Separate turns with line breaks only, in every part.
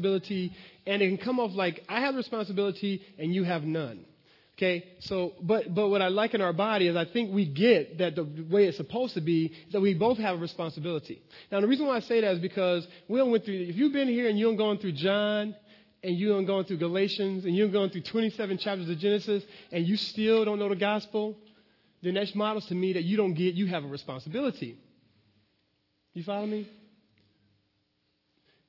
responsibility, and it can come off like I have responsibility and you have none. Okay, so but but what I like in our body is I think we get that the way it's supposed to be is that we both have a responsibility. Now the reason why I say that is because we don't went through. If you've been here and you don't gone through John and you don't gone through Galatians and you don't going through 27 chapters of Genesis and you still don't know the gospel, then that models to me that you don't get you have a responsibility. You follow me?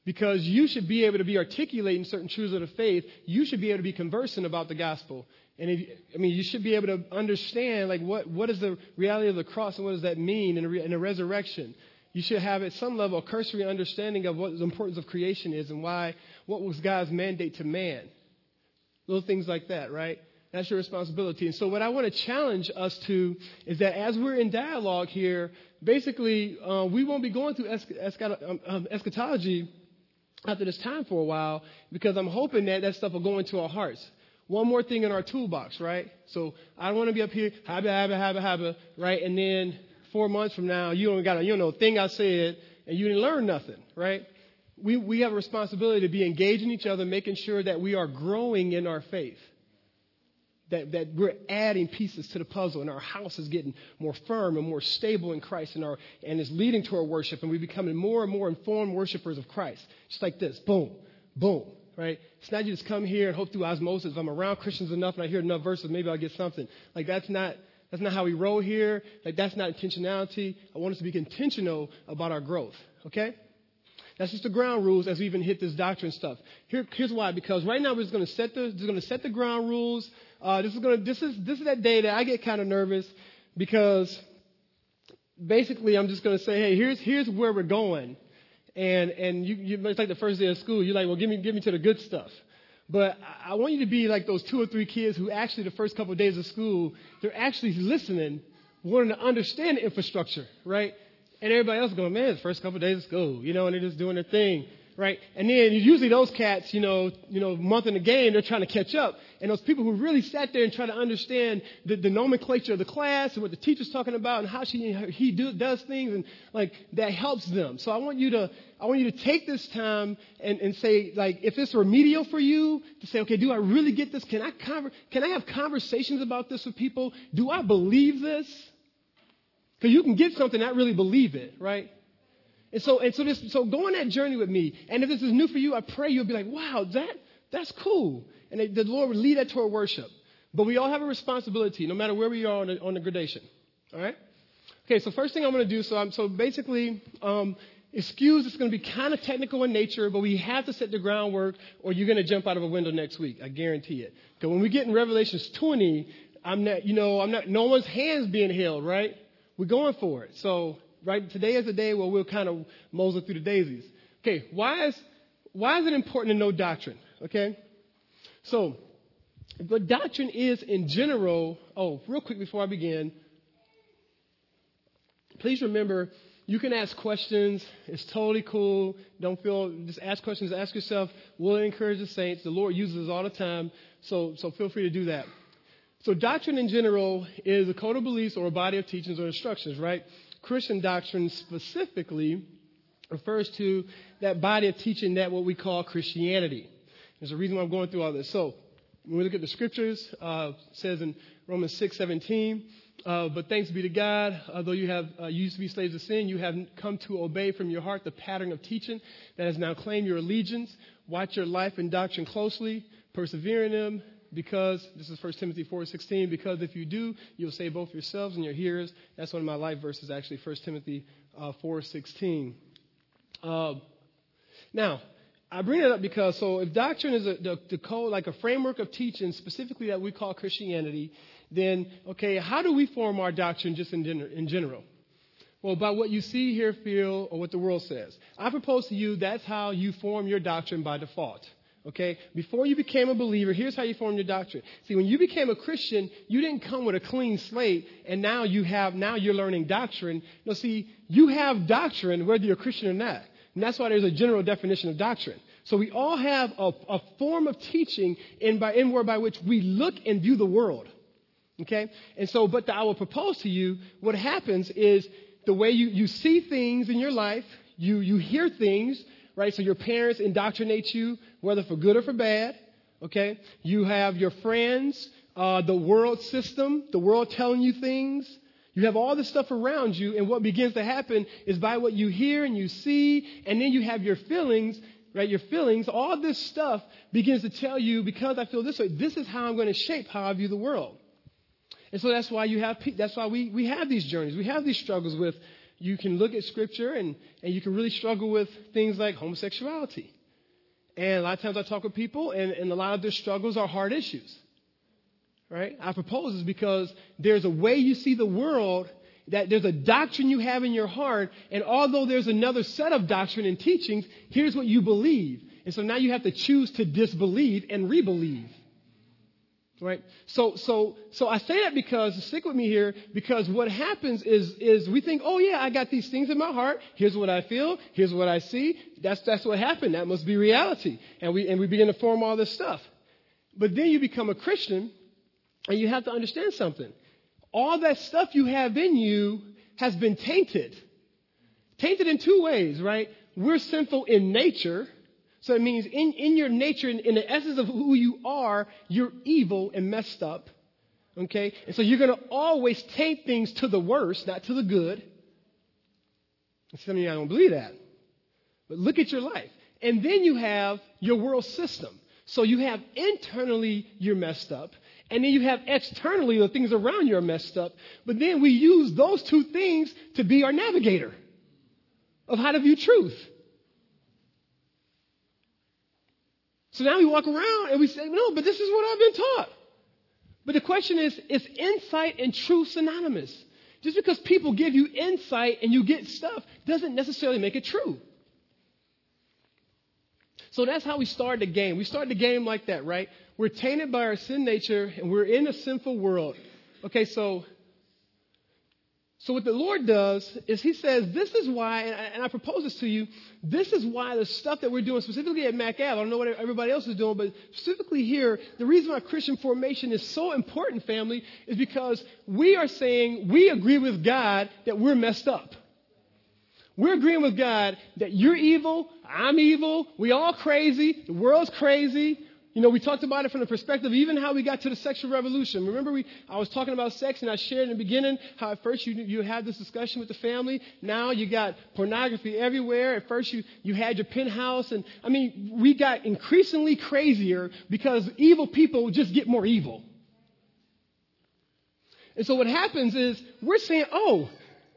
Because you should be able to be articulating certain truths of the faith. You should be able to be conversing about the gospel. And if, I mean, you should be able to understand, like, what, what is the reality of the cross and what does that mean in a, in resurrection? You should have, at some level, a cursory understanding of what the importance of creation is and why, what was God's mandate to man. Little things like that, right? That's your responsibility. And so, what I want to challenge us to is that as we're in dialogue here, basically, uh, we won't be going through um, um, eschatology after this time for a while because I'm hoping that that stuff will go into our hearts one more thing in our toolbox, right? So I don't want to be up here, habba, habba, habba, habba, right? And then four months from now, you don't got a, you know, thing I said, and you didn't learn nothing, right? We, we have a responsibility to be engaging each other, making sure that we are growing in our faith. That, that we're adding pieces to the puzzle and our house is getting more firm and more stable in Christ and, our, and is leading to our worship and we're becoming more and more informed worshipers of Christ. Just like this. Boom, boom, right? It's not you just come here and hope through osmosis. If I'm around Christians enough and I hear enough verses, maybe I'll get something. Like that's not that's not how we roll here. Like that's not intentionality. I want us to be intentional about our growth. Okay? That's just the ground rules as we even hit this doctrine stuff. Here, here's why. Because right now we're just going to set the just going to set the ground rules. Uh, this is to this is this is that day that I get kind of nervous because basically I'm just to say, hey, here's here's where we're going and and you, you it's like the first day of school. You're like, well, give me give me to the good stuff. But I want you to be like those two or three kids who actually the first couple of days of school, they're actually listening, wanting to understand the infrastructure, right? And everybody else going, man, it's the first couple of days of school, you know, and they're just doing their thing right? And then usually those cats, you know, you know, month in the game, they're trying to catch up. And those people who really sat there and try to understand the, the nomenclature of the class and what the teacher's talking about and how she he do, does things and like that helps them. So I want you to I want you to take this time and, and say like if it's remedial for you to say okay, do I really get this? Can I conver- can I have conversations about this with people? Do I believe this? Because you can get something not really believe it, right? And so, and so, this, so go on that journey with me. And if this is new for you, I pray you'll be like, wow, that, that's cool. And the Lord will lead that toward worship. But we all have a responsibility, no matter where we are on the, on the gradation. All right? Okay, so first thing I'm going to do, so, I'm, so basically, um, excuse it's going to be kind of technical in nature, but we have to set the groundwork or you're going to jump out of a window next week. I guarantee it. Because when we get in Revelations 20, I'm not, you know, I'm not, no one's hands being held, right? We're going for it. So right? Today is a day where we'll kind of mosey through the daisies. Okay, why is, why is it important to know doctrine? Okay? So, what doctrine is in general, oh, real quick before I begin, please remember you can ask questions. It's totally cool. Don't feel, just ask questions. Ask yourself. We'll encourage the saints. The Lord uses us all the time. So, so feel free to do that. So, doctrine in general is a code of beliefs or a body of teachings or instructions, right? Christian doctrine specifically refers to that body of teaching that what we call Christianity. There's a reason why I'm going through all this. So, when we look at the scriptures, uh, says in Romans 6 17, uh, but thanks be to God, although you have uh, used to be slaves of sin, you have come to obey from your heart the pattern of teaching that has now claimed your allegiance. Watch your life and doctrine closely, persevere in them, because this is 1 Timothy 4:16 because if you do you'll save both yourselves and your hearers that's one of my life verses actually 1 Timothy uh, 4:16 uh, now I bring it up because so if doctrine is a, the, the code like a framework of teaching specifically that we call Christianity then okay how do we form our doctrine just in, in general well, by what you see, hear, feel, or what the world says. I propose to you that's how you form your doctrine by default. Okay? Before you became a believer, here's how you formed your doctrine. See, when you became a Christian, you didn't come with a clean slate and now you have, now you're learning doctrine. No, see, you have doctrine whether you're a Christian or not. And that's why there's a general definition of doctrine. So we all have a, a form of teaching in by, in word by which we look and view the world. Okay? And so, but the, I will propose to you, what happens is the way you, you see things in your life, you, you hear things, right? So your parents indoctrinate you, whether for good or for bad, okay? You have your friends, uh, the world system, the world telling you things. You have all this stuff around you, and what begins to happen is by what you hear and you see, and then you have your feelings, right? Your feelings, all this stuff begins to tell you, because I feel this way, this is how I'm going to shape how I view the world. And so that's why you have, that's why we, we have these journeys. We have these struggles with, you can look at scripture and, and you can really struggle with things like homosexuality. And a lot of times I talk with people, and, and a lot of their struggles are hard issues right? I propose is because there's a way you see the world that there's a doctrine you have in your heart, and although there's another set of doctrine and teachings, here's what you believe. And so now you have to choose to disbelieve and rebelieve. Right? So, so, so I say that because, stick with me here, because what happens is, is we think, oh yeah, I got these things in my heart. Here's what I feel. Here's what I see. That's, that's what happened. That must be reality. And we, and we begin to form all this stuff. But then you become a Christian, and you have to understand something. All that stuff you have in you has been tainted. Tainted in two ways, right? We're sinful in nature. So it means in, in your nature, in, in the essence of who you are, you're evil and messed up. Okay? And so you're going to always taint things to the worst, not to the good. Some of you I don't believe that. But look at your life. And then you have your world system. So you have internally, you're messed up. And then you have externally the things around you are messed up. But then we use those two things to be our navigator of how to view truth. So now we walk around and we say, no, but this is what I've been taught. But the question is, is insight and truth synonymous? Just because people give you insight and you get stuff doesn't necessarily make it true. So that's how we start the game. We start the game like that, right? We're tainted by our sin nature and we're in a sinful world. Okay, so so what the Lord does is He says, this is why, and I, propose this to you, this is why the stuff that we're doing, specifically at Mac Ave, I don't know what everybody else is doing, but specifically here, the reason why Christian formation is so important, family, is because we are saying we agree with God that we're messed up. We're agreeing with God that you're evil, I'm evil, we all crazy, the world's crazy, you know, we talked about it from the perspective even how we got to the sexual revolution. Remember, we, I was talking about sex and I shared in the beginning how at first you, you had this discussion with the family. Now you got pornography everywhere. At first you, you had your penthouse. And I mean, we got increasingly crazier because evil people just get more evil. And so what happens is we're saying, oh,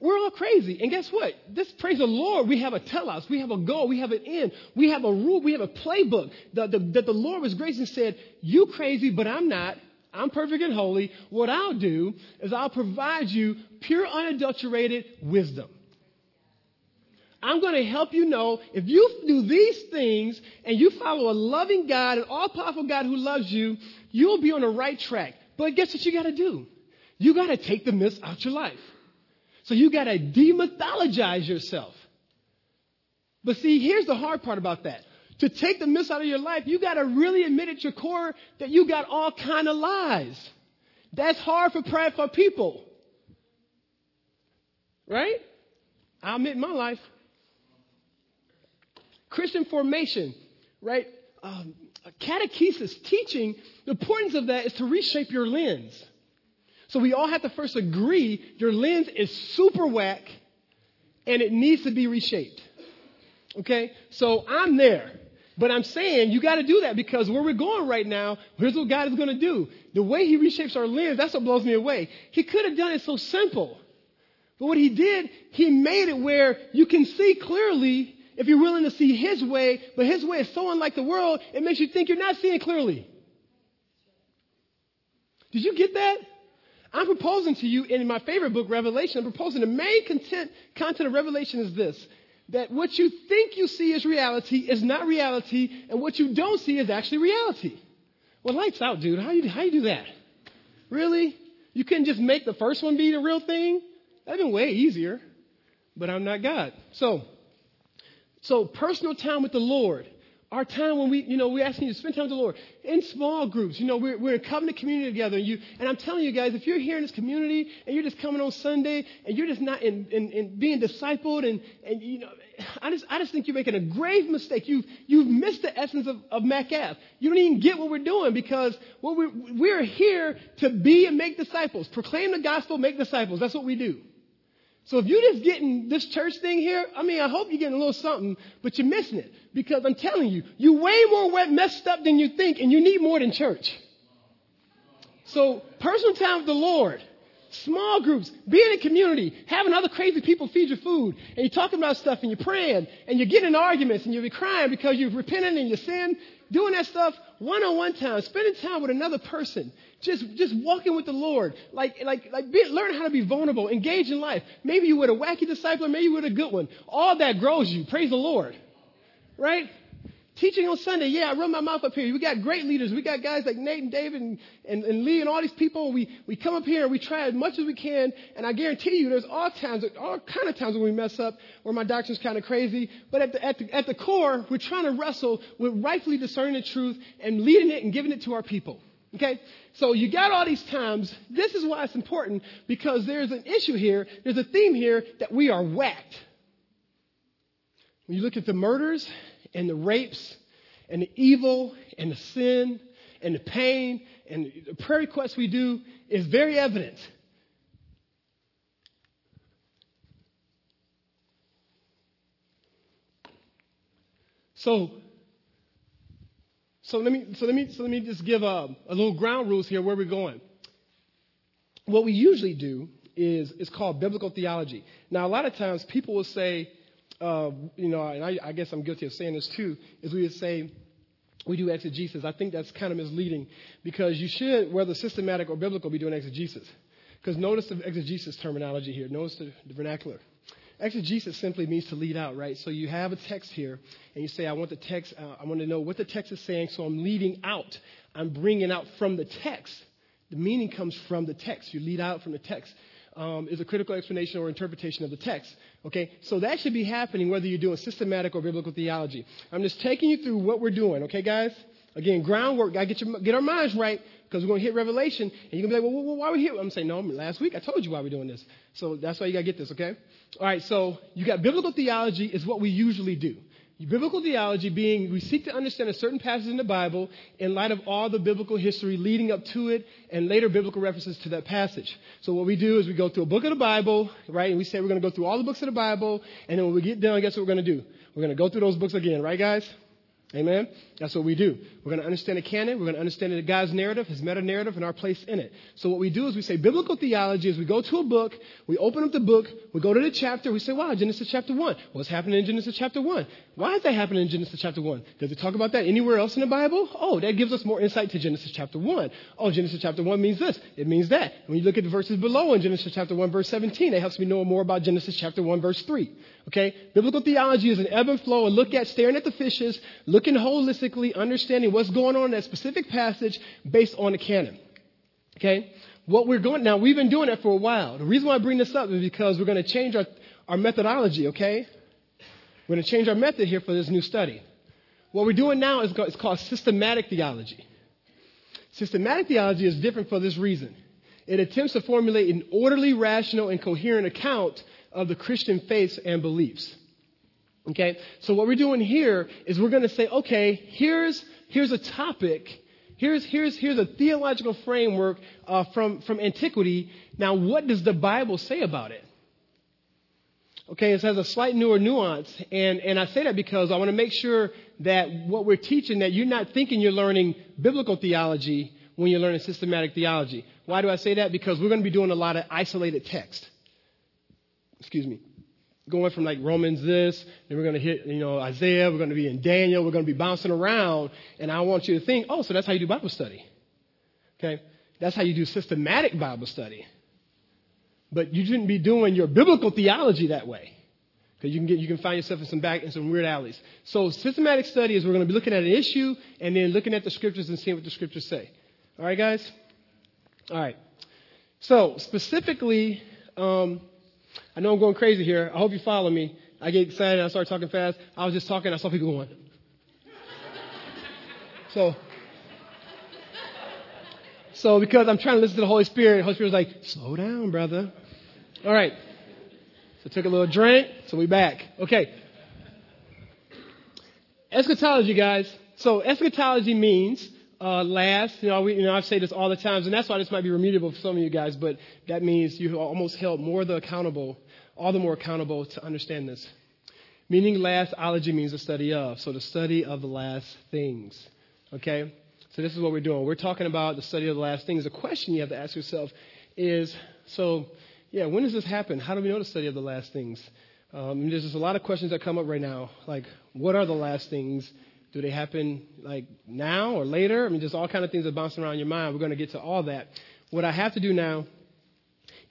we're all crazy. And guess what? This, praise the Lord, we have a telos, we have a goal, we have an end, we have a rule, we have a playbook that the, that the Lord was gracious and said, You crazy, but I'm not. I'm perfect and holy. What I'll do is I'll provide you pure, unadulterated wisdom. I'm going to help you know if you do these things and you follow a loving God, an all powerful God who loves you, you'll be on the right track. But guess what you got to do? You got to take the myths out of your life. So you got to demythologize yourself. But see, here's the hard part about that. To take the mess out of your life, you got to really admit at your core that you got all kind of lies. That's hard for prideful people. Right? I admit my life. Christian formation, right? Um, catechesis, teaching, the importance of that is to reshape your lens. So we all have to first agree your lens is super whack and it needs to be reshaped. Okay? So I'm there. But I'm saying you got to do that because where we're going right now, here's what God is going to do. The way He reshapes our lens, that's what blows me away. He could have done it so simple. But what He did, He made it where you can see clearly if you're willing to see His way, but His way is so unlike the world, it makes you think you're not seeing clearly. Did you get that? I'm proposing to you in my favorite book, Revelation, I'm proposing the main content, content of Revelation is this that what you think you see as reality is not reality, and what you don't see is actually reality. Well, lights out, dude. How you, how you do that? Really? You couldn't just make the first one be the real thing? That'd been way easier. But I'm not God. So, so personal time with the Lord our time when we, you know, we're asking you to spend time with the Lord in small groups. You know, we're, we're in covenant community together. And, you, and I'm telling you guys, if you're here in this community and you're just coming on Sunday and you're just not in, in, in being discipled and, and, you know, I just, I just think you're making a grave mistake. You've, you've missed the essence of, of MacAv. You don't even get what we're doing because what we're, we're here to be and make disciples. Proclaim the gospel, make disciples. That's what we do. So if you're just getting this church thing here, I mean, I hope you're getting a little something, but you're missing it. Because I'm telling you, you're way more messed up than you think, and you need more than church. So personal time with the Lord, small groups, being in community, having other crazy people feed your food, and you're talking about stuff, and you're praying, and you're getting arguments, and you're crying because you've repented and you sin, doing that stuff one-on-one time, spending time with another person, just, just walking with the Lord, like, like, like be, learn how to be vulnerable, engage in life. Maybe you were a wacky disciple, maybe you were a good one. All that grows you. Praise the Lord. Right? Teaching on Sunday, yeah, I run my mouth up here. We got great leaders. We got guys like Nate and David and, and, and Lee and all these people. We, we come up here and we try as much as we can. And I guarantee you, there's all times, all kind of times when we mess up, where my doctrine's kind of crazy. But at the, at the, at the core, we're trying to wrestle with rightfully discerning the truth and leading it and giving it to our people. Okay? So you got all these times. This is why it's important because there's an issue here. There's a theme here that we are whacked. When you look at the murders and the rapes and the evil and the sin and the pain and the prayer requests we do is very evident. So, so let me, so let me, so let me just give a, a little ground rules here where we're going. What we usually do is, is called biblical theology. Now, a lot of times people will say, uh, you know, and I, I, guess I'm guilty of saying this too, is we would say we do exegesis. I think that's kind of misleading because you should, whether systematic or biblical, be doing exegesis. Because notice the exegesis terminology here. Notice the, the vernacular. Exegesis simply means to lead out, right? So you have a text here, and you say, I want the text, uh, I want to know what the text is saying, so I'm leading out. I'm bringing out from the text. The meaning comes from the text. You lead out from the text um, is a critical explanation or interpretation of the text. Okay, so that should be happening whether you're doing systematic or biblical theology. I'm just taking you through what we're doing. Okay, guys. Again, groundwork. Gotta get your, get our minds right because we're going to hit Revelation, and you're going to be like, well, why are we here? I'm saying, no, last week I told you why we're doing this. So that's why you got to get this, okay? All right, so you got biblical theology is what we usually do. Biblical theology being we seek to understand a certain passage in the Bible in light of all the biblical history leading up to it and later biblical references to that passage. So what we do is we go through a book of the Bible, right? And we say we're going to go through all the books of the Bible. And then when we get done, guess what we're going to do? We're going to go through those books again, right, guys? Amen? That's what we do. We're going to understand the canon. We're going to understand God's narrative, his meta narrative, and our place in it. So what we do is we say biblical theology is we go to a book, we open up the book, we go to the chapter, we say, wow, Genesis chapter 1. What's happening in Genesis chapter 1? Why is that happening in Genesis chapter 1? Does it talk about that anywhere else in the Bible? Oh, that gives us more insight to Genesis chapter 1. Oh, Genesis chapter 1 means this. It means that. When you look at the verses below in Genesis chapter 1 verse 17, it helps me know more about Genesis chapter 1 verse 3. Okay? Biblical theology is an ebb and flow, a look at staring at the fishes, looking holistically, understanding what's going on in that specific passage based on the canon. Okay? What we're going, now we've been doing that for a while. The reason why I bring this up is because we're going to change our, our methodology, okay? We're going to change our method here for this new study. What we're doing now is it's called systematic theology. Systematic theology is different for this reason. It attempts to formulate an orderly, rational, and coherent account of the Christian faiths and beliefs. Okay? So what we're doing here is we're going to say, okay, here's, here's a topic. Here's, here's, here's a theological framework uh, from, from antiquity. Now, what does the Bible say about it? Okay, it has a slight newer nuance. And, and I say that because I want to make sure that what we're teaching, that you're not thinking you're learning biblical theology when you're learning systematic theology. Why do I say that? Because we're going to be doing a lot of isolated text excuse me, going from like Romans this, then we're going to hit, you know, Isaiah, we're going to be in Daniel, we're going to be bouncing around, and I want you to think, oh, so that's how you do Bible study. Okay? That's how you do systematic Bible study. But you shouldn't be doing your biblical theology that way. Because you can get, you can find yourself in some back in some weird alleys. So systematic study is we're going to be looking at an issue and then looking at the scriptures and seeing what the scriptures say. All right, guys. All right. So specifically, um, I know I'm going crazy here. I hope you follow me. I get excited. I start talking fast. I was just talking. I saw people going. So, so because I'm trying to listen to the Holy Spirit, the Holy Spirit was like, slow down, brother. All right. So I took a little drink, so we back. Okay. Eschatology, guys. So eschatology means uh, last. You know, we, you know, I say this all the times, and that's why this might be remediable for some of you guys. But that means you almost held more the accountable, all the more accountable to understand this. Meaning last, ology means the study of. So the study of the last things. Okay? So this is what we're doing. We're talking about the study of the last things. The question you have to ask yourself is, so, yeah, when does this happen? How do we know the study of the last things? Um, there's just a lot of questions that come up right now. Like, what are the last things? Do they happen like now or later? I mean, just all kind of things that bounce around your mind. We're going to get to all that. What I have to do now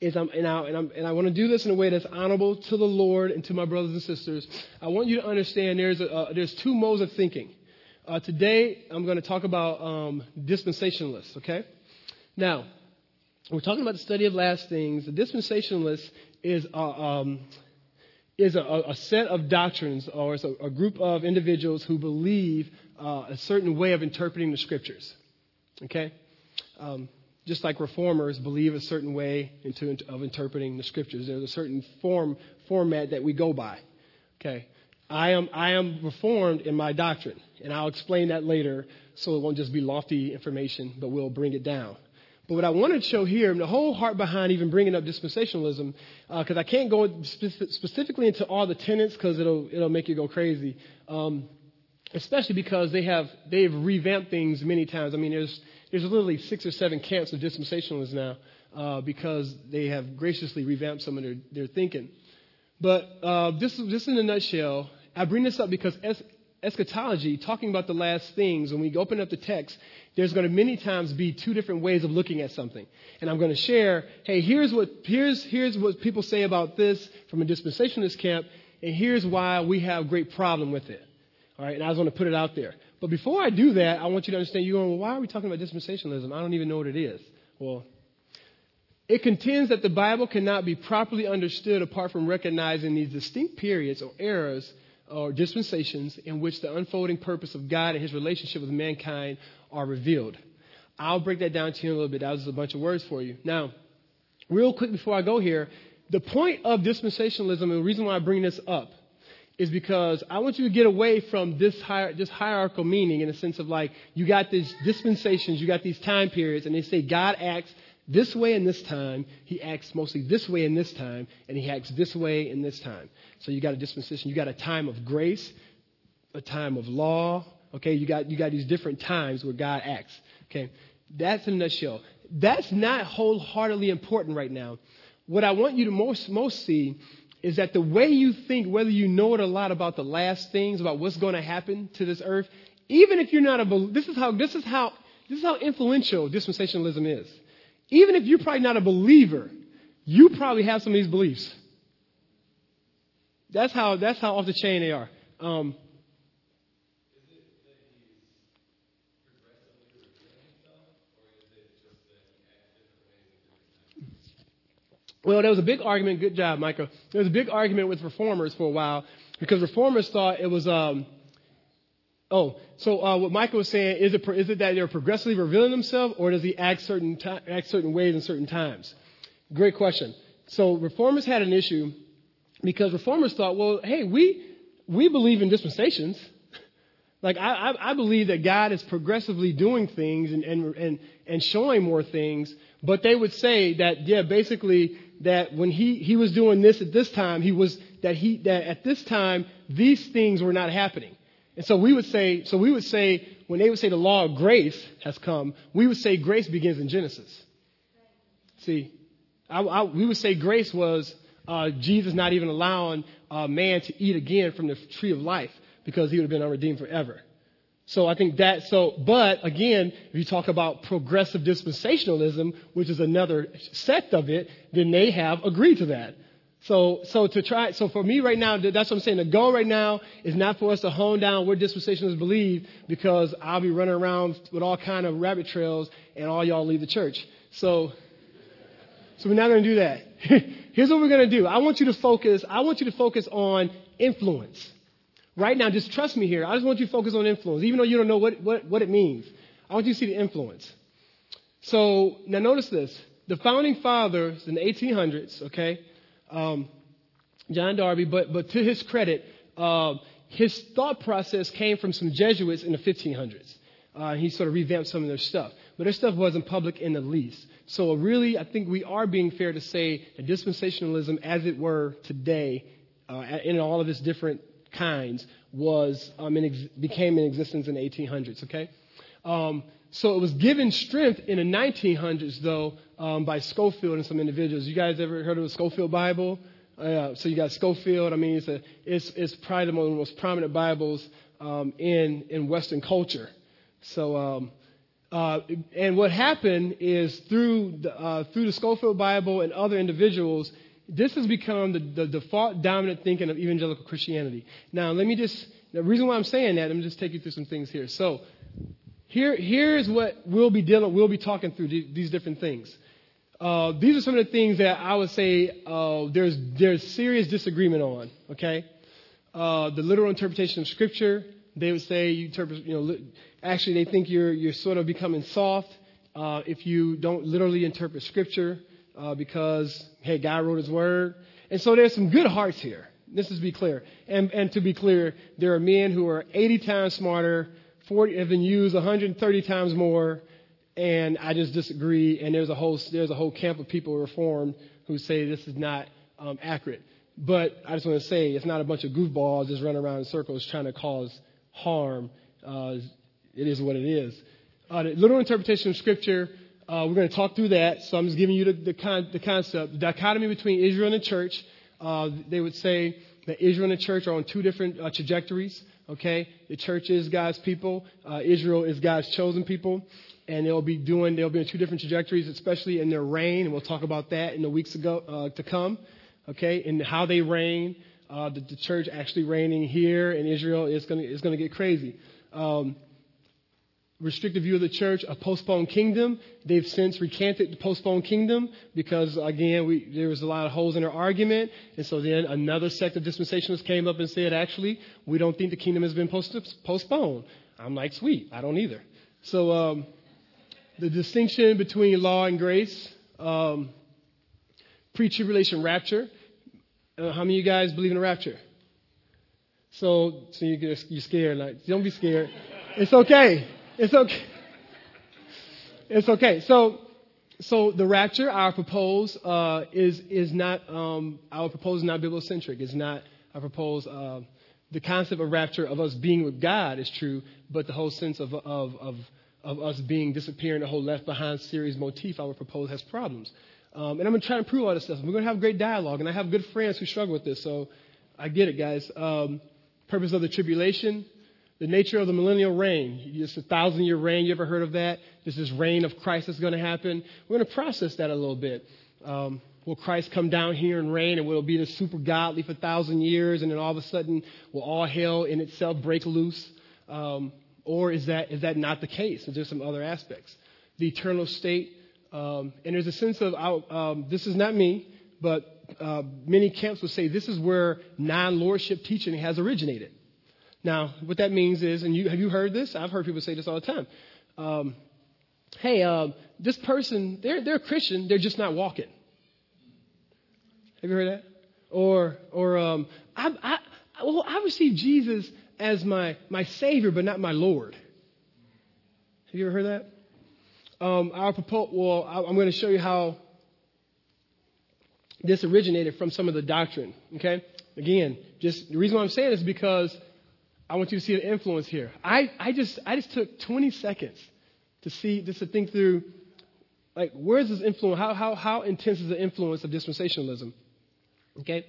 is I'm, and, I, and, I'm, and I want to do this in a way that's honorable to the Lord and to my brothers and sisters. I want you to understand there's, a, uh, there's two modes of thinking. Uh, today, I'm going to talk about um, dispensationalists, okay? Now, we're talking about the study of last things. The dispensationalist is, uh, um, is a, a, set of doctrines or it's a, a group of individuals who believe uh, a certain way of interpreting the scriptures, okay? Um, just like reformers believe a certain way into, of interpreting the scriptures. There's a certain form format that we go by. Okay, I am I am reformed in my doctrine, and I'll explain that later, so it won't just be lofty information, but we'll bring it down. But what I wanted to show here, the whole heart behind even bringing up dispensationalism, because uh, I can't go specifically into all the tenets because it'll it'll make you go crazy. Um, especially because they have they've revamped things many times. I mean, there's there's literally six or seven camps of dispensationalists now uh, because they have graciously revamped some of their, their thinking. But uh, this, this in a nutshell, I bring this up because es- eschatology, talking about the last things, when we open up the text, there's going to many times be two different ways of looking at something. And I'm going to share, hey, here's what, here's, here's what people say about this from a dispensationalist camp, and here's why we have great problem with it. All right, and I just want to put it out there. But before I do that, I want you to understand you're going, well, why are we talking about dispensationalism? I don't even know what it is. Well, it contends that the Bible cannot be properly understood apart from recognizing these distinct periods or eras or dispensations in which the unfolding purpose of God and his relationship with mankind are revealed. I'll break that down to you in a little bit. That was a bunch of words for you. Now, real quick before I go here, the point of dispensationalism and the reason why I bring this up is because I want you to get away from this, hier- this hierarchical meaning in the sense of like, you got these dispensations, you got these time periods, and they say God acts this way in this time, he acts mostly this way in this time, and he acts this way in this time. So you got a dispensation, you got a time of grace, a time of law, okay? You got, you got these different times where God acts, okay? That's in a nutshell. That's not wholeheartedly important right now. What I want you to most, most see is that the way you think, whether you know it a lot about the last things, about what's going to happen to this earth, even if you're not a this is how this is how this is how influential dispensationalism is. Even if you're probably not a believer, you probably have some of these beliefs. That's how that's how off the chain they are. Um, Well, there was a big argument. Good job, Michael. There was a big argument with reformers for a while because reformers thought it was. Um, oh, so uh, what Michael was saying is it, is it that they're progressively revealing themselves, or does he act certain act certain ways in certain times? Great question. So reformers had an issue because reformers thought, well, hey, we we believe in dispensations. Like I, I, I believe that God is progressively doing things and, and and and showing more things, but they would say that yeah, basically that when he, he was doing this at this time, he was, that he, that at this time, these things were not happening. And so we would say, so we would say, when they would say the law of grace has come, we would say grace begins in Genesis. See, I, I, we would say grace was uh, Jesus not even allowing uh, man to eat again from the tree of life because he would have been unredeemed forever. So I think that, so, but again, if you talk about progressive dispensationalism, which is another sect of it, then they have agreed to that. So, so to try, so for me right now, that's what I'm saying. The goal right now is not for us to hone down what dispensationalists believe because I'll be running around with all kind of rabbit trails and all y'all leave the church. So, so we're not going to do that. Here's what we're going to do. I want you to focus, I want you to focus on influence. Right now, just trust me here. I just want you to focus on influence, even though you don't know what, what, what it means. I want you to see the influence. So now notice this. The founding fathers in the 1800s, okay, um, John Darby, but, but to his credit, uh, his thought process came from some Jesuits in the 1500s. Uh, he sort of revamped some of their stuff. But their stuff wasn't public in the least. So really, I think we are being fair to say that dispensationalism, as it were today, uh, in all of its different kinds, was um, ex- became in existence in the 1800s. Okay, um, so it was given strength in the 1900s, though, um, by Scofield and some individuals. You guys ever heard of the Scofield Bible? Uh, so you got Scofield. I mean, it's, a, it's, it's probably one of the most prominent Bibles um, in, in Western culture. So, um, uh, and what happened is through the, uh, through the Scofield Bible and other individuals, this has become the, the default dominant thinking of evangelical Christianity. Now, let me just, the reason why I'm saying that, let me just take you through some things here. So, here, here's what we'll be dealing, we'll be talking through these different things. Uh, these are some of the things that I would say uh, there's, there's serious disagreement on, okay? Uh, the literal interpretation of Scripture, they would say you interpret, you know, actually they think you're, you're sort of becoming soft uh, if you don't literally interpret Scripture uh, because, hey, God wrote His Word. And so there's some good hearts here. This is to be clear. And, and to be clear, there are men who are 80 times smarter, 40, have been used 130 times more, and I just disagree. And there's a whole there's a whole camp of people reformed who say this is not um, accurate. But I just want to say it's not a bunch of goofballs just running around in circles trying to cause harm. Uh, it is what it is. Uh, the literal interpretation of Scripture, uh, we're going to talk through that. So I'm just giving you the, the, con- the concept. The dichotomy between Israel and the church, uh, they would say that Israel and the church are on two different uh, trajectories. Okay, the church is God's people. Uh, Israel is God's chosen people, and they'll be doing. They'll be in two different trajectories, especially in their reign, and we'll talk about that in the weeks ago uh, to come. Okay, and how they reign. Uh, the, the, church actually reigning here in Israel is going to get crazy. Um, restrictive view of the church, a postponed kingdom. They've since recanted the postponed kingdom because, again, we, there was a lot of holes in their argument. And so then another sect of dispensationalists came up and said, actually, we don't think the kingdom has been post- postponed. I'm like, sweet, I don't either. So um, the distinction between law and grace, um, pre tribulation rapture. Uh, how many of you guys believe in a rapture? So, so you, you're scared. Like, don't be scared. It's okay. It's okay. It's okay. So, so the rapture, our propose, uh, is is not um, our propose is not biblicentric. It's not our propose. Uh, the concept of rapture of us being with God is true, but the whole sense of of of, of us being disappearing, the whole left behind series motif, I would propose has problems. Um, and I'm going to try to prove all this stuff. We're going to have great dialogue, and I have good friends who struggle with this, so I get it, guys. Um, purpose of the tribulation, the nature of the millennial reign. It's a thousand year reign. You ever heard of that? This is reign of Christ that's going to happen. We're going to process that a little bit. Um, will Christ come down here and reign and will be the super godly for a thousand years and then all of a sudden will all hell in itself break loose? Um, or is that, is that not the case? Is there some other aspects? The eternal state. Um, and there's a sense of, um, this is not me, but uh, many camps would say this is where non lordship teaching has originated. Now, what that means is, and you, have you heard this? I've heard people say this all the time. Um, hey, uh, this person, they're, they're a Christian, they're just not walking. Have you heard that? Or, or um, I, I, well, I received Jesus as my, my Savior, but not my Lord. Have you ever heard that? Um, our propos- well, I'm going to show you how this originated from some of the doctrine. Okay? Again, just the reason why I'm saying this is because I want you to see the influence here. I, I just I just took 20 seconds to see just to think through like where's this influence? How how how intense is the influence of dispensationalism? Okay?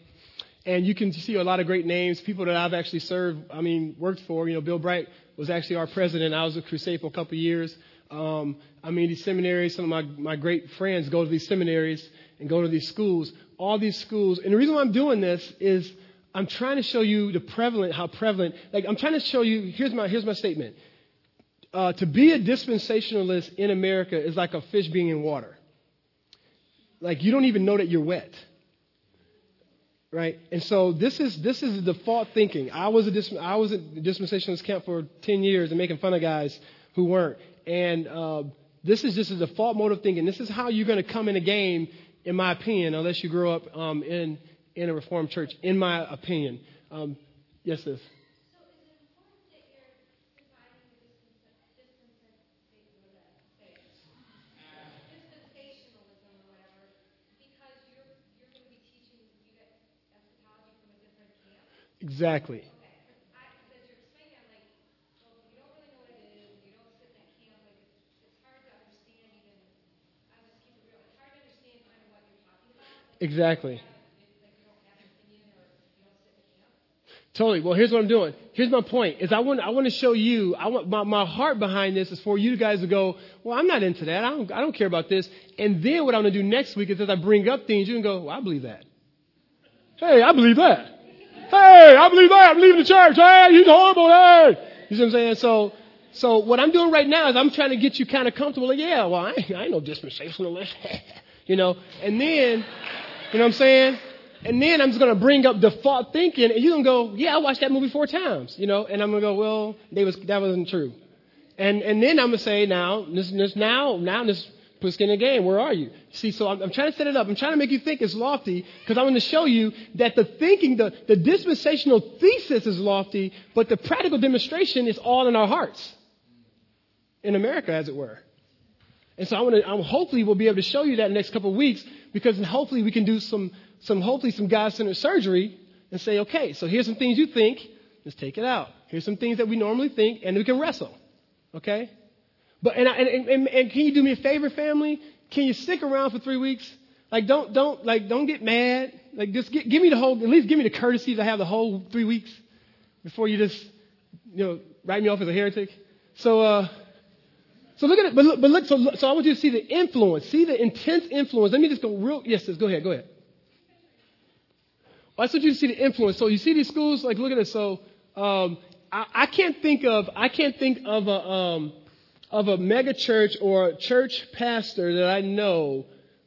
And you can see a lot of great names, people that I've actually served, I mean, worked for. You know, Bill Bright was actually our president. I was a Crusade for a couple of years. Um, I mean, these seminaries, some of my, my great friends go to these seminaries and go to these schools. All these schools, and the reason why I'm doing this is I'm trying to show you the prevalent, how prevalent, like I'm trying to show you, here's my, here's my statement. Uh, to be a dispensationalist in America is like a fish being in water. Like you don't even know that you're wet. right? And so this is this is the default thinking. I was a dis- I was at dispensationalist camp for ten years and making fun of guys who weren't. And uh, this is just a default mode of thinking. This is how you're going to come in a game, in my opinion, unless you grow up um, in in a reformed church. In my opinion, um, yes, sis. Exactly. Exactly. Totally. Well, here's what I'm doing. Here's my point: is I want I want to show you. I want my, my heart behind this is for you guys to go. Well, I'm not into that. I don't I don't care about this. And then what I'm going to do next week is as I bring up things, you can go. Well, I believe that. Hey, I believe that. Hey, I believe that. I'm leaving the church. Hey, he's horrible. Hey. You see what I'm saying? So, so what I'm doing right now is I'm trying to get you kind of comfortable. Like, yeah, well, I I ain't no dispensationalist. you know, and then, you know what I'm saying? And then I'm just going to bring up default thinking, and you're going to go, yeah, I watched that movie four times, you know, and I'm going to go, well, they was, that wasn't true. And, and then I'm going to say, now, this, this, now, now this Put skin in the game. Where are you? See, so I'm, I'm, trying to set it up. I'm trying to make you think it's lofty because I want to show you that the thinking, the, the dispensational thesis is lofty, but the practical demonstration is all in our hearts. In America, as it were. And so I want to, I'm, hopefully we'll be able to show you that in the next couple of weeks because hopefully we can do some, some hopefully some God-centered surgery and say, okay, so here's some things you think. Let's take it out. Here's some things that we normally think and we can wrestle. Okay? But and, I, and, and, and can you do me a favor, family? Can you stick around for three weeks? Like don't don't like don't get mad. Like just get, give me the whole at least give me the courtesy to have the whole three weeks before you just you know write me off as a heretic. So uh, so look at it. But look, but look so so I want you to see the influence, see the intense influence. Let me just go real. Yes, go ahead, go ahead. Well, I want you to see the influence. So you see these schools. Like look at this. So um, I, I can't think of I can't think of a um, of a mega church or a church pastor that I know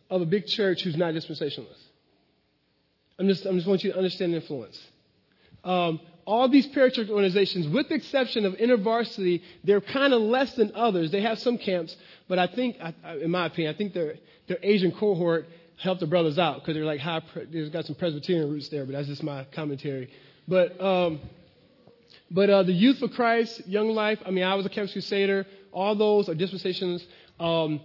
of a big church who's not dispensationalist. I'm just, I just want you to understand the influence. Um, all these parachurch organizations, with the exception of InterVarsity, they're kind of less than others. They have some camps, but I think, in my opinion, I think their their Asian cohort helped the brothers out because they're like high. They've got some Presbyterian roots there, but that's just my commentary. But um, but uh, the Youth for Christ, Young Life. I mean, I was a Campus Crusader all those are dispensations. Um,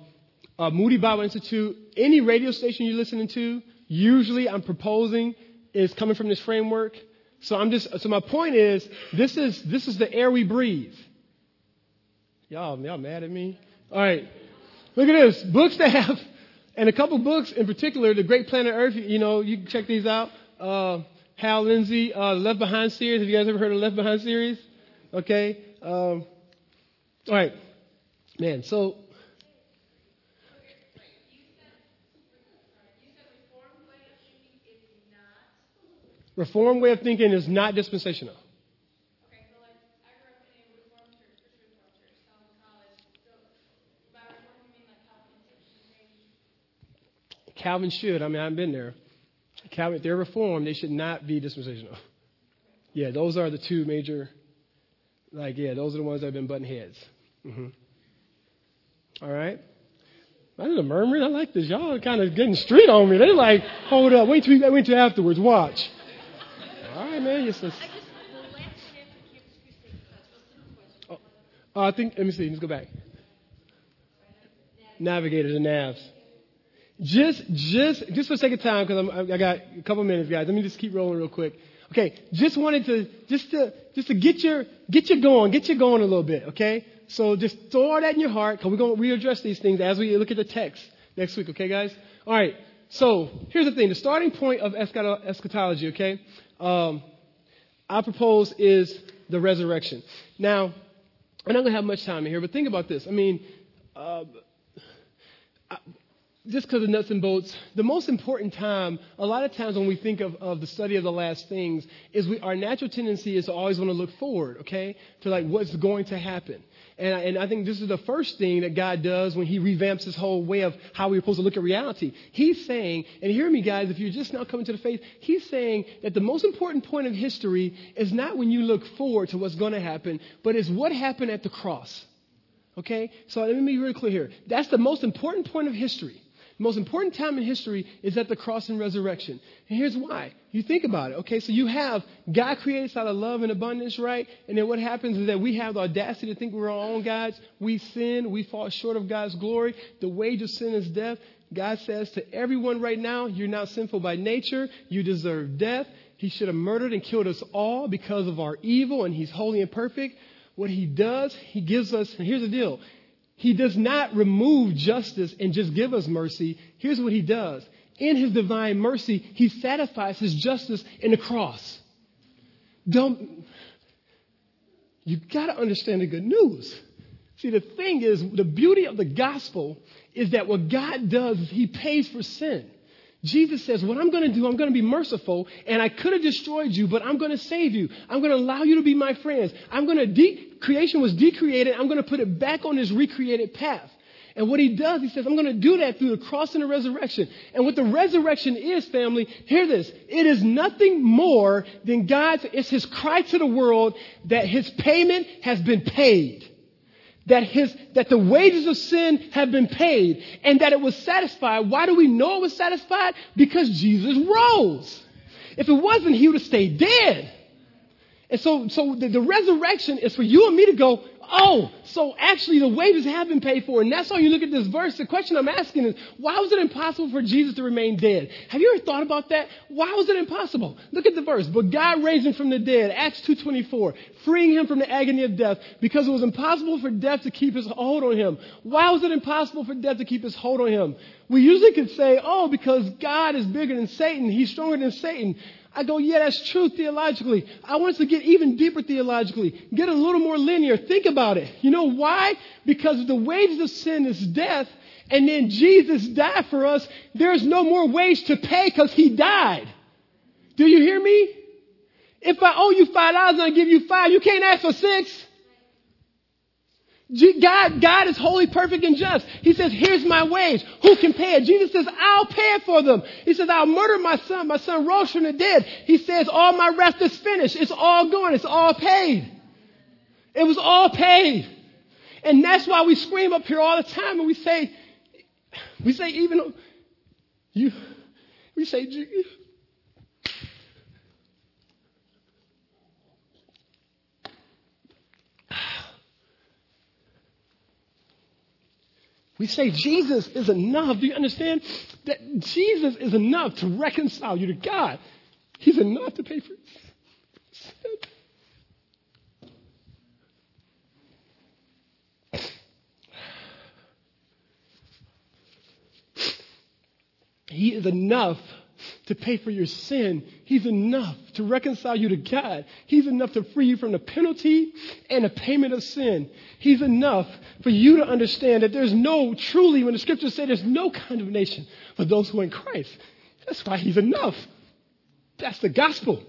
uh, Moody Bible Institute, any radio station you're listening to, usually I'm proposing is coming from this framework. So I'm just, so my point is, this is, this is the air we breathe. Y'all, y'all mad at me? All right. Look at this. Books to have, and a couple books in particular, The Great Planet Earth, you know, you can check these out. Uh, Hal Lindsey, uh, Left Behind series. Have you guys ever heard of Left Behind series? Okay. Um, all right. Man, so Reform way of thinking is not dispensational. Calvin should. I mean, I've been there. Calvin, if they're reformed, they should not be dispensational. Yeah, those are the two major, like, yeah, those are the ones that have been butting heads. Mm-hmm. All right? I did a murmuring. I like this. Y'all are kind of getting street on me. They like, hold up, wait till, wait till afterwards. Watch. All right, man. Yes. Oh, oh, I think, let me see. Let's go back. Navigators and navs. Just, just, just for the sake of time, because I got a couple minutes, guys. Let me just keep rolling real quick. Okay, just wanted to, just to, just to get your, get you going, get you going a little bit. Okay, so just throw that in your heart because we're going to readdress these things as we look at the text next week, okay, guys? All right. So here's the thing the starting point of eschatology, okay, um, I propose is the resurrection. Now, I'm not going to have much time in here, but think about this. I mean, uh, just because of nuts and bolts, the most important time, a lot of times when we think of, of the study of the last things, is we, our natural tendency is to always want to look forward, okay, to like what's going to happen. And I, and I think this is the first thing that God does when He revamps His whole way of how we're supposed to look at reality. He's saying, and hear me, guys, if you're just now coming to the faith, He's saying that the most important point of history is not when you look forward to what's going to happen, but is what happened at the cross. Okay? So let me be really clear here. That's the most important point of history. The most important time in history is at the cross and resurrection. And here's why. You think about it. Okay, so you have God creates out of love and abundance, right? And then what happens is that we have the audacity to think we're our own gods. We sin. We fall short of God's glory. The wage of sin is death. God says to everyone right now, you're not sinful by nature. You deserve death. He should have murdered and killed us all because of our evil, and He's holy and perfect. What He does, He gives us, and here's the deal he does not remove justice and just give us mercy. Here's what he does. In his divine mercy, he satisfies his justice in the cross. Don't, you gotta understand the good news. See, the thing is, the beauty of the gospel is that what God does is he pays for sin. Jesus says, What I'm going to do, I'm going to be merciful, and I could have destroyed you, but I'm going to save you. I'm going to allow you to be my friends. I'm going to, de- creation was decreated, I'm going to put it back on this recreated path. And what he does, he says, I'm going to do that through the cross and the resurrection. And what the resurrection is, family, hear this. It is nothing more than God's, it's his cry to the world that his payment has been paid that his that the wages of sin have been paid and that it was satisfied. Why do we know it was satisfied? Because Jesus rose. If it wasn't, he would have stayed dead. And so, so the, the resurrection is for you and me to go, oh, so actually the wages have been paid for. And that's why you look at this verse. The question I'm asking is, why was it impossible for Jesus to remain dead? Have you ever thought about that? Why was it impossible? Look at the verse. But God raised him from the dead, Acts 2.24, freeing him from the agony of death because it was impossible for death to keep his hold on him. Why was it impossible for death to keep his hold on him? We usually could say, oh, because God is bigger than Satan. He's stronger than Satan. I go, yeah, that's true theologically. I want us to get even deeper theologically, get a little more linear. Think about it. You know why? Because the wages of sin is death, and then Jesus died for us. There's no more wage to pay because he died. Do you hear me? If I owe you five dollars and I give you five, you can't ask for six. God, God is holy, perfect, and just. He says, here's my wage. Who can pay it? Jesus says, I'll pay it for them. He says, I'll murder my son. My son rose from the dead. He says, all my rest is finished. It's all gone. It's all paid. It was all paid. And that's why we scream up here all the time and we say, we say, even you, we say, We say Jesus is enough. Do you understand that Jesus is enough to reconcile you to God? He's enough to pay for sin. He is enough to pay for your sin. He's enough to reconcile you to God. He's enough to free you from the penalty and the payment of sin. He's enough for you to understand that there's no, truly, when the scriptures say there's no condemnation for those who are in Christ. That's why He's enough. That's the gospel.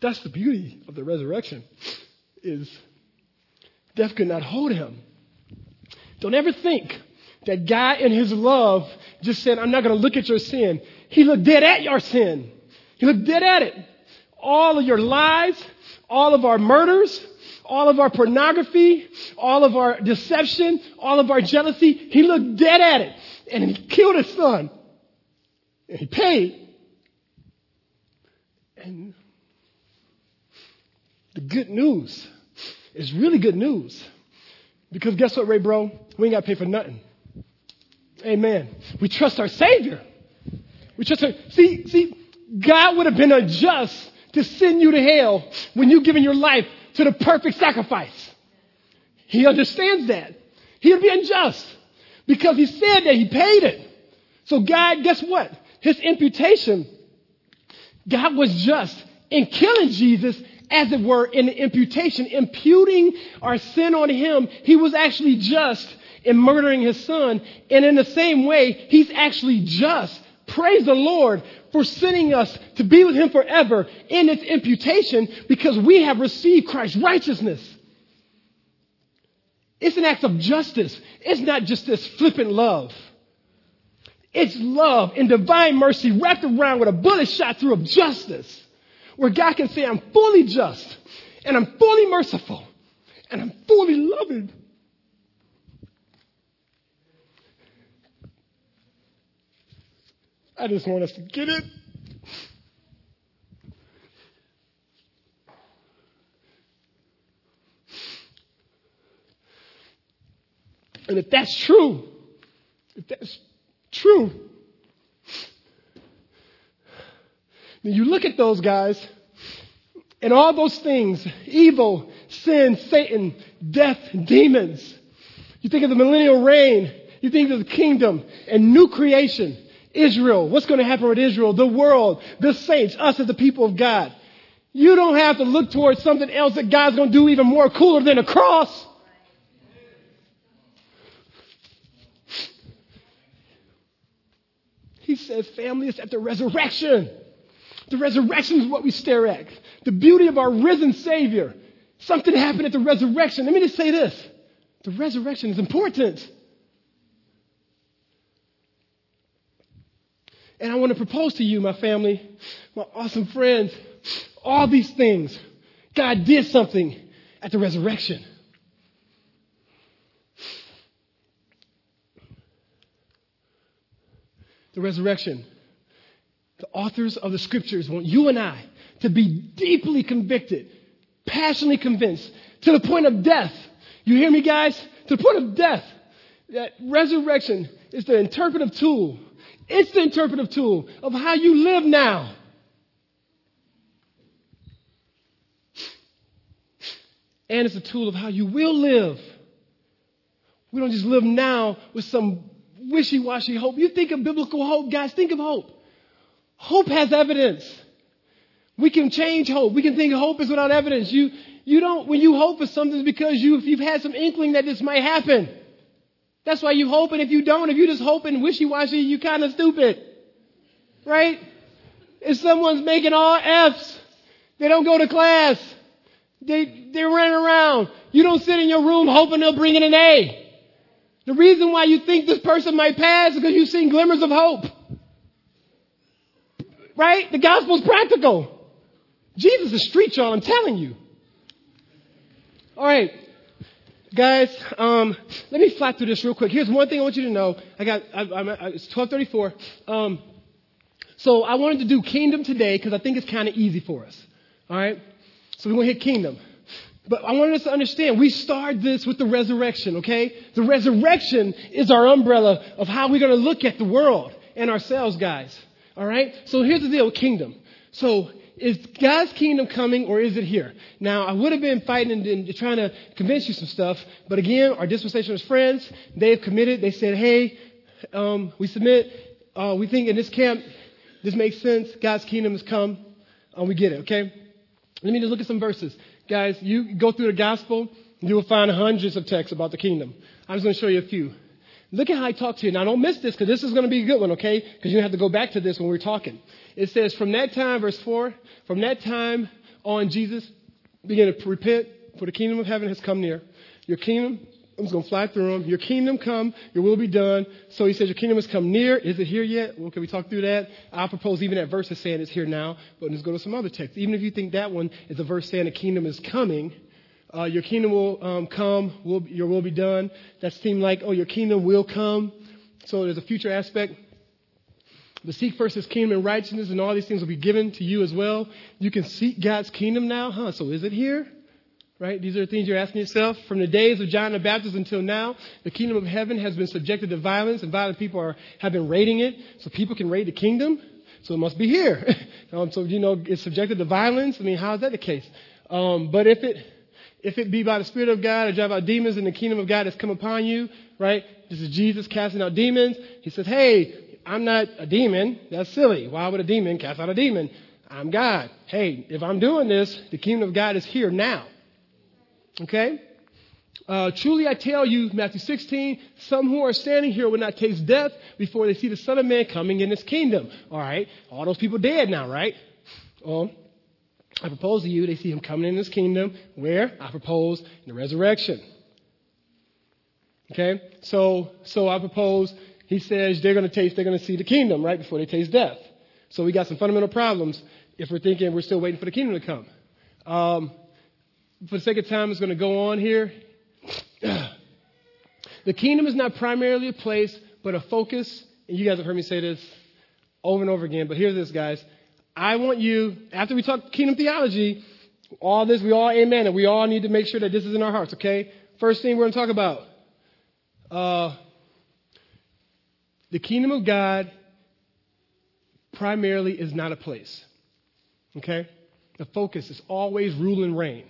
That's the beauty of the resurrection is death could not hold him. Don't ever think that God in his love just said, I'm not going to look at your sin. He looked dead at your sin. He looked dead at it. All of your lies, all of our murders, all of our pornography, all of our deception, all of our jealousy, he looked dead at it. And he killed his son. And he paid. And the good news is really good news because guess what, Ray Bro? We ain't got to pay for nothing. Amen. We trust our Savior. We trust our, see, see, God would have been unjust to send you to hell when you've given your life to the perfect sacrifice. He understands that. He'd be unjust because he said that he paid it. So God, guess what? His imputation, God was just in killing Jesus as it were, in imputation, imputing our sin on him. He was actually just in murdering his son. And in the same way, he's actually just Praise the Lord for sending us to be with Him forever in its imputation because we have received Christ's righteousness. It's an act of justice. It's not just this flippant love. It's love and divine mercy wrapped around with a bullet shot through of justice where God can say, I'm fully just and I'm fully merciful and I'm fully loving. I just want us to get it. And if that's true, if that's true, then you look at those guys and all those things evil, sin, Satan, death, demons. You think of the millennial reign, you think of the kingdom and new creation. Israel, what's going to happen with Israel, the world, the saints, us as the people of God. You don't have to look towards something else that God's going to do even more cooler than a cross. He says family is at the resurrection. The resurrection is what we stare at. The beauty of our risen Savior. Something happened at the resurrection. Let me just say this. The resurrection is important. And I want to propose to you, my family, my awesome friends, all these things. God did something at the resurrection. The resurrection. The authors of the scriptures want you and I to be deeply convicted, passionately convinced, to the point of death. You hear me, guys? To the point of death. That resurrection is the interpretive tool it's the interpretive tool of how you live now. And it's a tool of how you will live. We don't just live now with some wishy washy hope. You think of biblical hope, guys, think of hope. Hope has evidence. We can change hope. We can think hope is without evidence. You, you don't, when you hope for something, it's because you, you've had some inkling that this might happen. That's why you hope, and if you don't, if you just hope and wishy-washy, you kind of stupid. Right? If someone's making all F's, they don't go to class. They, they're running around. You don't sit in your room hoping they'll bring in an A. The reason why you think this person might pass is because you've seen glimmers of hope. Right? The gospel's practical. Jesus is street, y'all, I'm telling you. All right. Guys, um, let me fly through this real quick. Here's one thing I want you to know. I got, I, I, it's 1234. Um, so I wanted to do kingdom today because I think it's kind of easy for us. All right? So we're going to hit kingdom. But I wanted us to understand, we start this with the resurrection, okay? The resurrection is our umbrella of how we're going to look at the world and ourselves, guys. All right? So here's the deal with kingdom. So is God's kingdom coming or is it here? Now, I would have been fighting and, trying to convince you some stuff, but again, our dispensationalist friends, they've committed. They said, hey, um, we submit. Uh, we think in this camp, this makes sense. God's kingdom has come. Um, we get it, okay? Let me just look at some verses. Guys, you go through the gospel, you will find hundreds of texts about the kingdom. I'm just going to show you a few. Look at how I talk to you. Now, don't miss this because this is going to be a good one, okay? Because you have to go back to this when we're talking. It says, from that time, verse 4, from that time on, Jesus began to repent, for the kingdom of heaven has come near. Your kingdom, I'm going to fly through them. Your kingdom come, your will be done. So he says, Your kingdom has come near. Is it here yet? Well, can we talk through that? I propose even that verse is saying it's here now, but let's go to some other text. Even if you think that one is a verse saying the kingdom is coming, uh, your kingdom will um, come, will, your will be done. That seemed like, oh, your kingdom will come. So there's a future aspect. But seek first his kingdom and righteousness, and all these things will be given to you as well. You can seek God's kingdom now, huh? So is it here? Right? These are the things you're asking yourself. From the days of John the Baptist until now, the kingdom of heaven has been subjected to violence, and violent people are, have been raiding it. So people can raid the kingdom. So it must be here. um, so, you know, it's subjected to violence. I mean, how is that the case? Um, but if it, if it be by the Spirit of God or drive out demons and the kingdom of God has come upon you, right? This is Jesus casting out demons. He says, hey, I'm not a demon. That's silly. Why would a demon cast out a demon? I'm God. Hey, if I'm doing this, the kingdom of God is here now. Okay? uh, truly I tell you, Matthew 16, some who are standing here will not taste death before they see the Son of Man coming in his kingdom. All right. All those people dead now, right? Well, I propose to you, they see him coming in his kingdom. Where? I propose in the resurrection. Okay? So, so I propose, he says they're going to taste, they're going to see the kingdom, right, before they taste death. So we got some fundamental problems if we're thinking we're still waiting for the kingdom to come. Um, for the sake of time, it's going to go on here. the kingdom is not primarily a place, but a focus. And you guys have heard me say this over and over again, but here's this, guys. I want you, after we talk kingdom theology, all this, we all amen, and we all need to make sure that this is in our hearts, okay? First thing we're going to talk about uh, the kingdom of God primarily is not a place, okay? The focus is always rule and reign.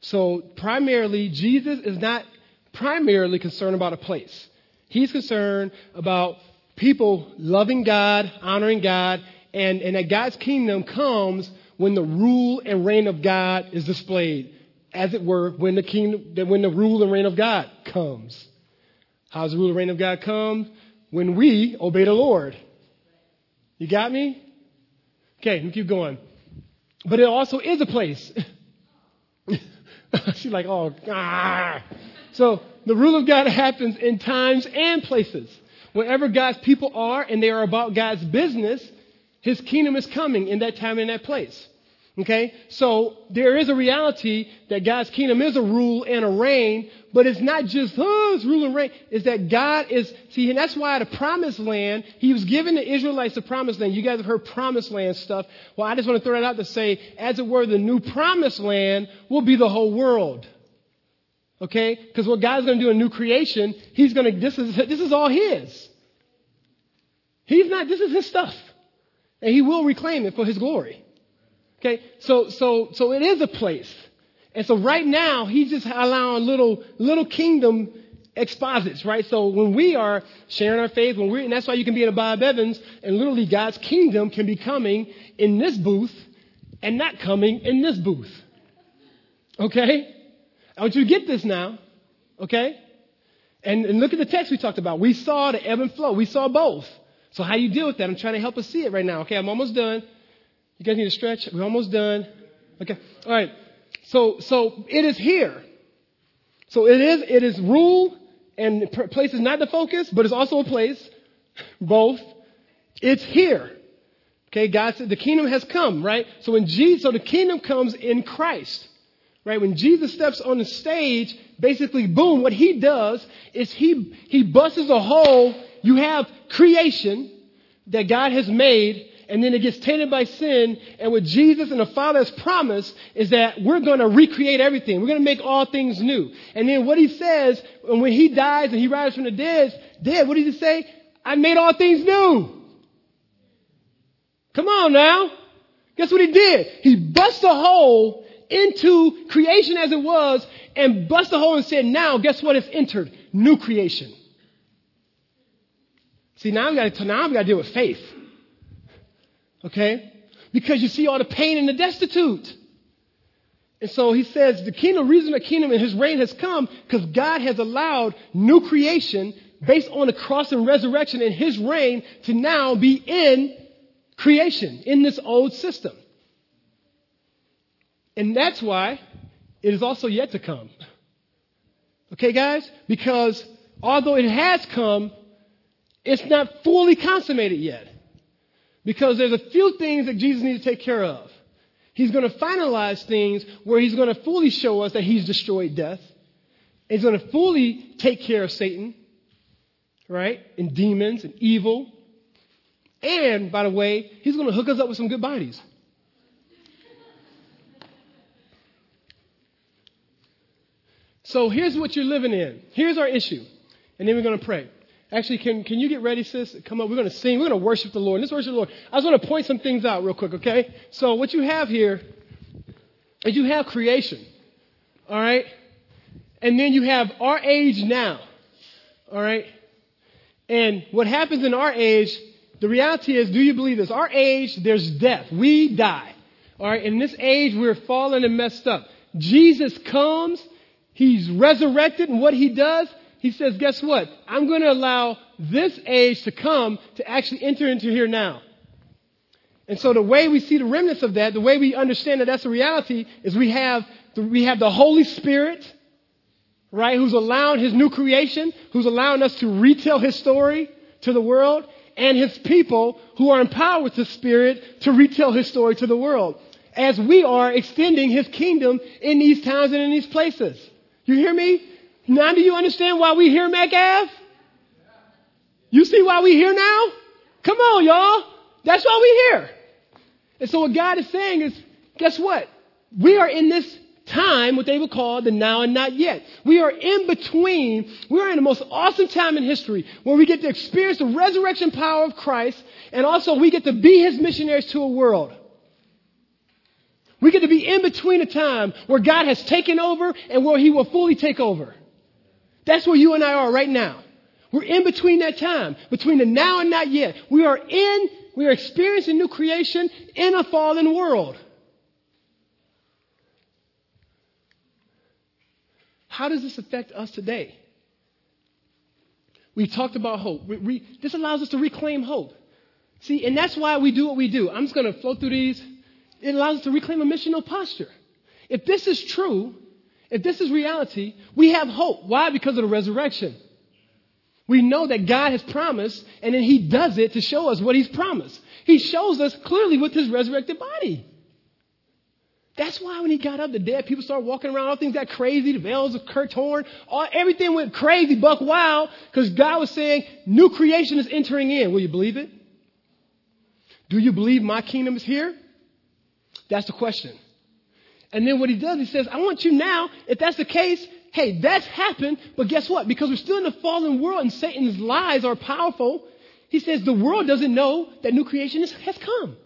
So, primarily, Jesus is not primarily concerned about a place. He's concerned about people loving God, honoring God, and, and that God's kingdom comes when the rule and reign of God is displayed. As it were, when the kingdom, when the rule and reign of God comes. How does the rule and reign of God come? When we obey the Lord. You got me? Okay, me keep going. But it also is a place. She's like, oh, ah. So the rule of God happens in times and places. Wherever God's people are and they are about God's business, his kingdom is coming in that time and that place. Okay? So there is a reality that God's kingdom is a rule and a reign, but it's not just, oh, rule and reign. It's that God is, see, and that's why the promised land, he was giving the Israelites the promised land. You guys have heard promised land stuff. Well, I just want to throw that out to say, as it were, the new promised land will be the whole world. Okay? Because what God's to do in new creation, he's to, this is, this is all his. He's not, this is his stuff. And he will reclaim it for his glory. Okay, so so so it is a place. And so right now he's just allowing little little kingdom exposits, right? So when we are sharing our faith, when we're and that's why you can be in a Bob Evans, and literally God's kingdom can be coming in this booth and not coming in this booth. Okay? I want you to get this now. Okay? And, and look at the text we talked about. We saw the ebb and flow. We saw both. So how you deal with that? I'm trying to help us see it right now. Okay, I'm almost done. You guys need to stretch. We're almost done. Okay. All right. So so it is here. So it is it is rule and place is not the focus, but it's also a place. Both. It's here. Okay, God said the kingdom has come, right? So when Jesus, so the kingdom comes in Christ, right? When Jesus steps on the stage, basically, boom, what he does is he, he busts a hole you have creation that God has made, and then it gets tainted by sin. And what Jesus and the Father has promised is that we're going to recreate everything. We're going to make all things new. And then what he says, and when he dies and he rises from the dead, dead, what did he say? I made all things new. Come on now. Guess what he did? He bust a hole into creation as it was and bust a hole and said, now guess what It's entered? New creation. See, now we got to now we got to deal with faith. Okay? Because you see all the pain and the destitute. And so he says the kingdom, reason the kingdom and his reign has come because God has allowed new creation based on the cross and resurrection and his reign to now be in creation, in this old system. And that's why it is also yet to come. Okay, guys? Because although it has come, it's not fully consummated yet. Because there's a few things that Jesus needs to take care of. He's going to finalize things where he's going to fully show us that he's destroyed death. He's going to fully take care of Satan, right? And demons and evil. And, by the way, he's going to hook us up with some good bodies. So here's what you're living in. Here's our issue. And then we're going to pray. Actually, can, can you get ready, sis? Come up. We're going to sing. We're going to worship the Lord. Let's worship the Lord. I just want to point some things out real quick, okay? So what you have here is you have creation, all right? And then you have our age now, all right? And what happens in our age, the reality is, do you believe this? Our age, there's death. We die, all right? In this age, we're fallen and messed up. Jesus comes He's resurrected, and what he does, he says, guess what? I'm going to allow this age to come to actually enter into here now. And so the way we see the remnants of that, the way we understand that that's a reality, is we have the, we have the Holy Spirit, right, who's allowing his new creation, who's allowing us to retell his story to the world, and his people who are empowered with the Spirit to retell his story to the world. As we are extending his kingdom in these towns and in these places. You hear me? Now do you understand why we here, McAv? You see why we here now? Come on, y'all. That's why we here. And so what God is saying is, guess what? We are in this time, what they would call the now and not yet. We are in between. We are in the most awesome time in history where we get to experience the resurrection power of Christ and also we get to be his missionaries to a world. We get to be in between a time where God has taken over and where he will fully take over. That's where you and I are right now. We're in between that time, between the now and not yet. We are in, we are experiencing new creation in a fallen world. How does this affect us today? We talked about hope. We, we, this allows us to reclaim hope. See, and that's why we do what we do. I'm just going to flow through these. It allows us to reclaim a missional posture. If this is true, if this is reality, we have hope. Why? Because of the resurrection. We know that God has promised, and then He does it to show us what He's promised. He shows us clearly with His resurrected body. That's why when He got up, the dead people started walking around, all things got crazy, the veils were torn, all, everything went crazy, buck wild, because God was saying, new creation is entering in. Will you believe it? Do you believe my kingdom is here? That's the question. And then what he does, he says, I want you now, if that's the case, hey, that's happened, but guess what? Because we're still in the fallen world and Satan's lies are powerful, he says the world doesn't know that new creation has come.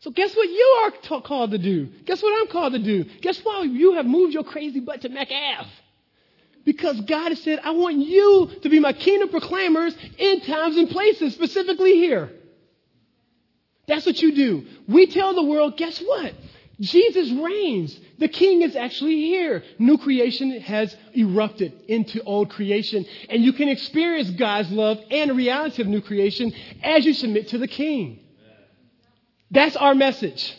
So guess what you are t- called to do? Guess what I'm called to do? Guess why you have moved your crazy butt to McAv? Because God has said, I want you to be my kingdom proclaimers in times and places, specifically here. That's what you do. We tell the world, guess what? Jesus reigns. The king is actually here. New creation has erupted into old creation. And you can experience God's love and reality of new creation as you submit to the king. That's our message.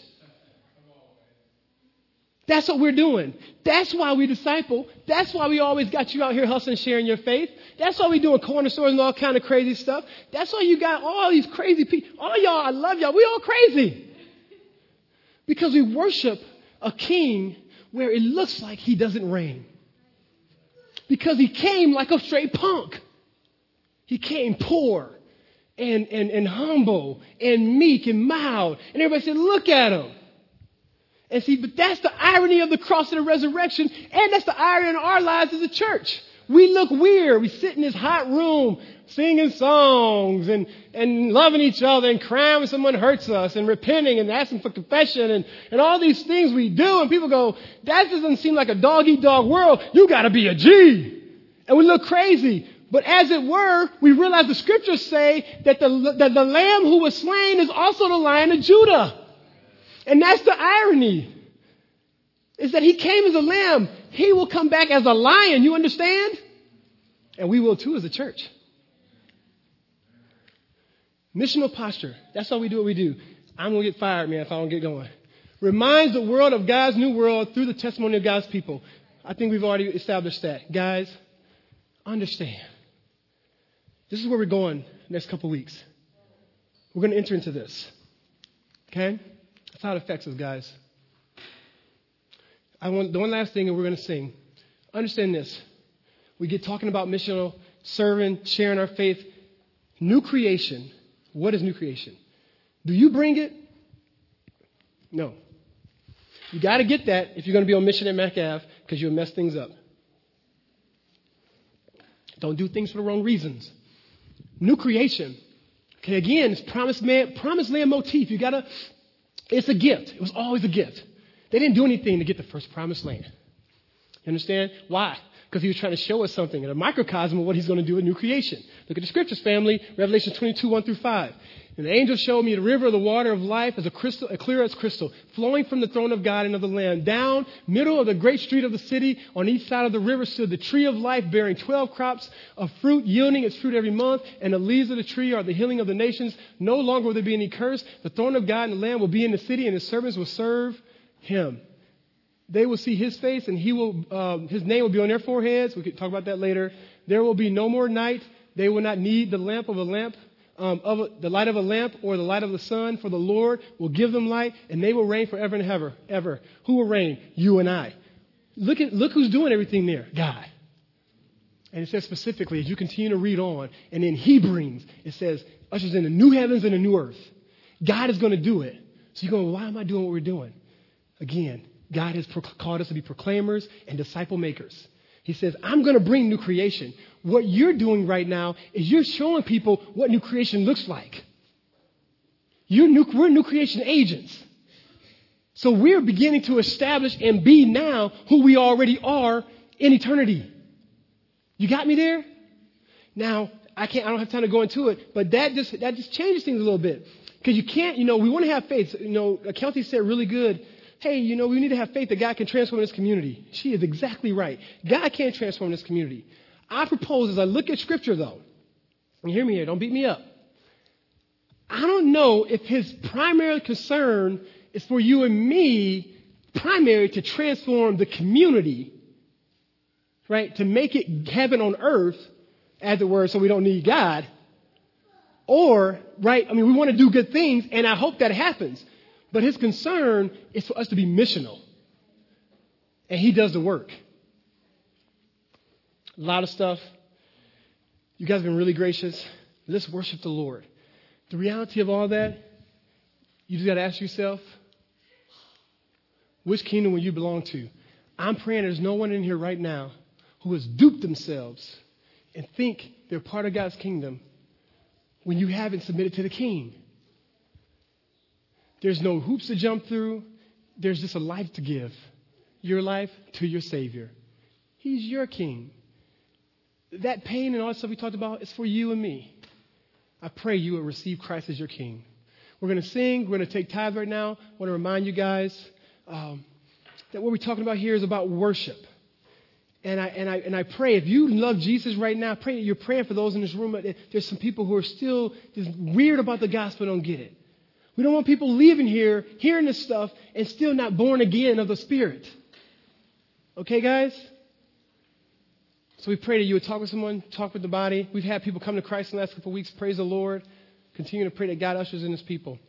That's what we're doing. That's why we disciple. That's why we always got you out here hustling, sharing your faith. That's why we doing corner stores and all kind of crazy stuff. That's why you got all these crazy people. All y'all, I love y'all. We all crazy. Because we worship a king where it looks like he doesn't reign. Because he came like a straight punk. He came poor and, and, and humble and meek and mild. And everybody said, look at him. And see, but that's the irony of the cross and the resurrection, and that's the irony in our lives as a church. We look weird. We sit in this hot room singing songs and, and loving each other and crying when someone hurts us and repenting and asking for confession and, and all these things we do. And people go, that doesn't seem like a dog eat dog world. You got to be a G. And we look crazy. But as it were, we realize the scriptures say that the, that the lamb who was slain is also the lion of Judah. And that's the irony. Is that he came as a lamb. He will come back as a lion. You understand? And we will too as a church. Missional posture. That's how we do what we do. I'm going to get fired, man, if I don't get going. Reminds the world of God's new world through the testimony of God's people. I think we've already established that. Guys, understand. This is where we're going next couple weeks. We're going to enter into this. Okay? That's how it affects us, guys. I want the one last thing, and we're going to sing. Understand this. We get talking about missional, serving, sharing our faith. New creation what is new creation? Do you bring it? No. You got to get that if you're going to be on mission at MacAv because you'll mess things up. Don't do things for the wrong reasons. New creation. Okay, again, it's promised man, promised land motif. You gotta, it's a gift. It was always a gift. They didn't do anything to get the first promised land. You understand? Why? because he was trying to show us something in a microcosm of what he's going to do in new creation. Look at the scriptures, family. Revelation 22, 1 through 5. And the angel showed me the river of the water of life as a crystal, as clear as crystal, flowing from the throne of God and of the Lamb. Down middle of the great street of the city, on each side of the river stood the tree of life, bearing twelve crops of fruit, yielding its fruit every month. And the leaves of the tree are the healing of the nations. No longer will there be any curse. The throne of God and the Lamb will be in the city, and his servants will serve him. They will see his face, and he will, uh, his name will be on their foreheads. We can talk about that later. There will be no more night. They will not need the lamp of a lamp, um, of a, the light of a lamp or the light of the sun, for the Lord will give them light, and they will reign forever and ever. Ever. Who will reign? You and I. Look at look who's doing everything there. God. And it says specifically, as you continue to read on, and in Hebrews, it says, ushers in the new heavens and a new earth. God is going to do it. So you're going, why am I doing what we're doing? Again, God has called us to be proclaimers and disciple makers. He says, I'm going to bring new creation. What you're doing right now is you're showing people what new creation looks like. New, we're new creation agents. So we're beginning to establish and be now who we already are in eternity. You got me there? Now, I can't, I don't have time to go into it, but that just, that just changes things a little bit. Because you can't, you know, we want to have faith. You know, Kelty said really good hey, you know, we need to have faith that God can transform this community. She is exactly right. God can't transform this community. I propose as I look at Scripture, though, and hear me here, don't beat me up. I don't know if his primary concern is for you and me, primary to transform the community, right? To make it heaven on earth, as it were, so we don't need God. Or, right, I mean, we want to do good things, and I hope that happens. But his concern is for us to be missional. And he does the work. A lot of stuff. You guys have been really gracious. Let's worship the Lord. The reality of all that, you just got to ask yourself, which kingdom will you belong to? I'm praying there's no one in here right now who has duped themselves and think they're part of God's kingdom when you haven't submitted to the king. There's no hoops to jump through. There's just a life to give. Your life to your Savior. He's your King. That pain and all that stuff we talked about is for you and me. I pray you will receive Christ as your King. We're going to sing. We're going to take tithe right now. I want to remind you guys um, that what we're talking about here is about worship. And I, and, I, and I pray, if you love Jesus right now, pray you're praying for those in this room. There's some people who are still just weird about the gospel, don't get it. We don't want people leaving here, hearing this stuff, and still not born again of the Spirit. Okay, guys? So we pray that you would talk with someone, talk with the body. We've had people come to Christ in the last couple of weeks. Praise the Lord. Continue to pray that God ushers in his people.